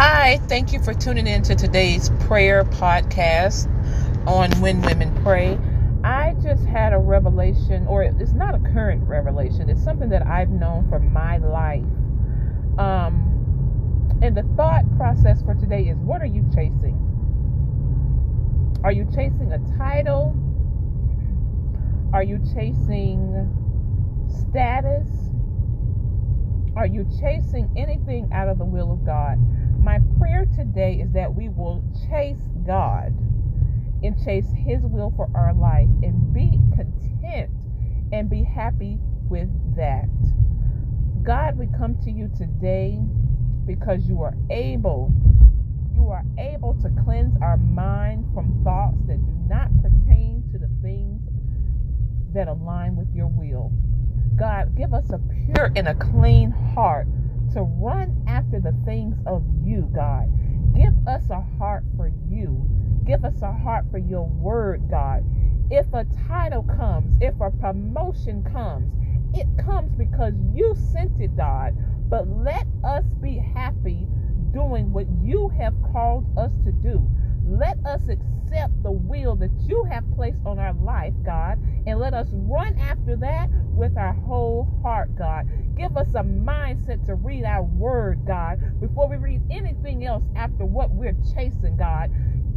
Hi, thank you for tuning in to today's prayer podcast on When Women Pray. I just had a revelation, or it's not a current revelation, it's something that I've known for my life. Um, and the thought process for today is what are you chasing? Are you chasing a title? Are you chasing status? Are you chasing anything out of the will of God? My prayer today is that we will chase God and chase His will for our life and be content and be happy with that. God, we come to you today because you are able, you are able to cleanse our mind from thoughts that do not pertain to the things that align with your will. God, give us a pure and a clean heart to run after the things of you, God. Give us a heart for you. Give us a heart for your word, God. If a title comes, if a promotion comes, it comes because you sent it, God. But let us be happy doing what you have called us to do. Us accept the will that you have placed on our life, God, and let us run after that with our whole heart, God. Give us a mindset to read our word, God, before we read anything else after what we're chasing, God.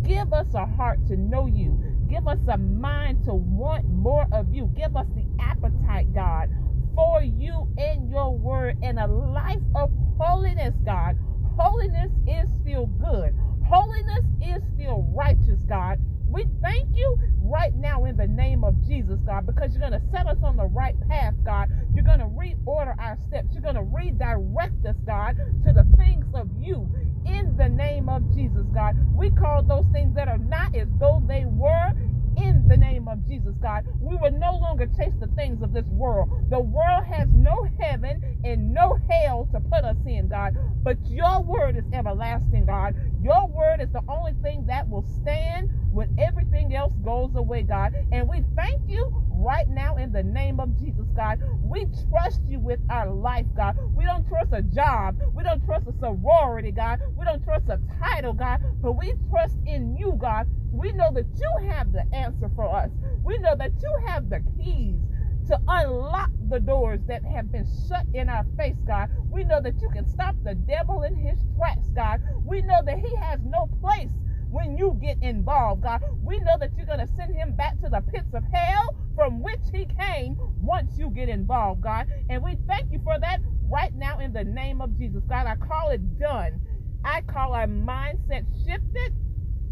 Give us a heart to know you. Give us a mind to want more of you. Give us the appetite, God, for you and your word and a life of holiness, God. Holiness is still good. Holiness is still righteous, God. We thank you right now in the name of Jesus, God, because you're going to set us on the right path, God. You're going to reorder our steps. You're going to redirect us, God, to the things of you in the name of Jesus, God. We call those things that are not as though they were in the name of Jesus, God. We will no longer chase the things of this world. The world has no heaven and no hell to put us in, God. But your word is everlasting, God. Your word is the only thing that will stand when everything else goes away, God. And we thank you right now in the name of Jesus, God. We trust you with our life, God. We don't trust a job. We don't trust a sorority, God. We don't trust a title, God. But we trust in you, God. We know that you have the answer for us. We know that you have the keys to unlock the doors that have been shut in our face, God. We know that you can stop the devil in his tracks, God. We know that he has no place when you get involved, God. We know that you're going to send him back to the pits of hell from which he came once you get involved, God. And we thank you for that right now in the name of Jesus. God, I call it done. I call our mindset shifted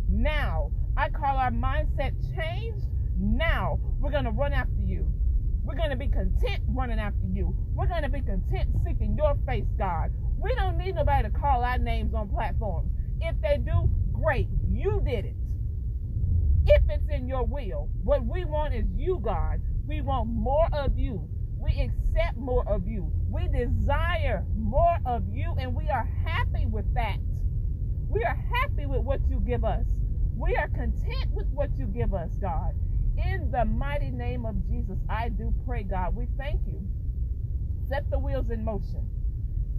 now. I call our mindset changed now. We're going to run after you. We're going to be content running after you. We're going to be content seeking your face, God. We don't need nobody to call our names on platforms. If they do, great. You did it. If it's in your will, what we want is you, God. We want more of you. We accept more of you. We desire more of you, and we are happy with that. We are happy with what you give us. We are content with what you give us, God. In the mighty name of Jesus, I do pray, God. We thank you. Set the wheels in motion.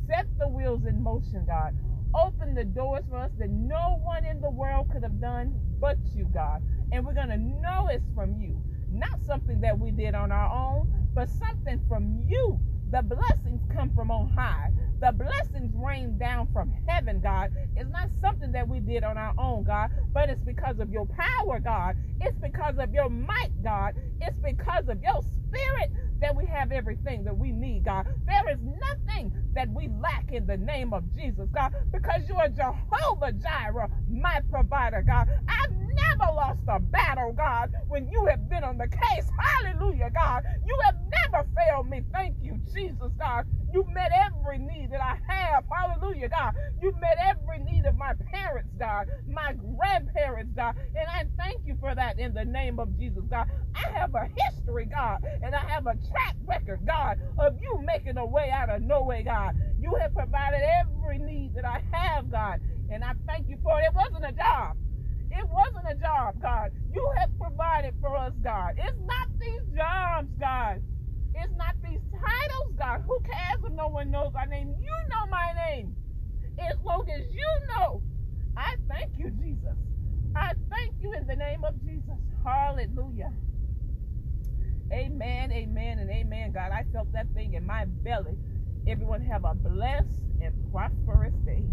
Set the wheels in motion, God. Open the doors for us that no one in the world could have done but you, God. And we're going to know it's from you. Not something that we did on our own, but something from you. The blessings come from on high. The blessings rain down from heaven, God. It's not something that we did on our own, God, but it's because of your power, God. It's because of your might, God. It's because of your spirit that we have everything that we need, God. There is nothing that we lack in the name of Jesus, God, because you are Jehovah Jireh, my provider, God. I've never lost a battle, God, when you have been on the case. Hallelujah, God. You have never failed me. Thank you, Jesus, God. You've met every need that I have. Hallelujah, God. You've met every need of my parents, God, my grandparents, God. And I thank you for that in the name of Jesus, God. I have a history, God, and I have a track record, God, of you making a way out of no way, God. You have provided every need that I have, God. And I thank you for it. It wasn't a job. It wasn't a job, God. You have provided for us, God. It's not these jobs, God. It's not these titles, God. Who cares if no one knows our name? You know my name. As long as you know I thank you, Jesus. I thank you in the name of Jesus. Hallelujah. Amen, amen, and amen. God, I felt that thing in my belly. Everyone have a blessed and prosperous day.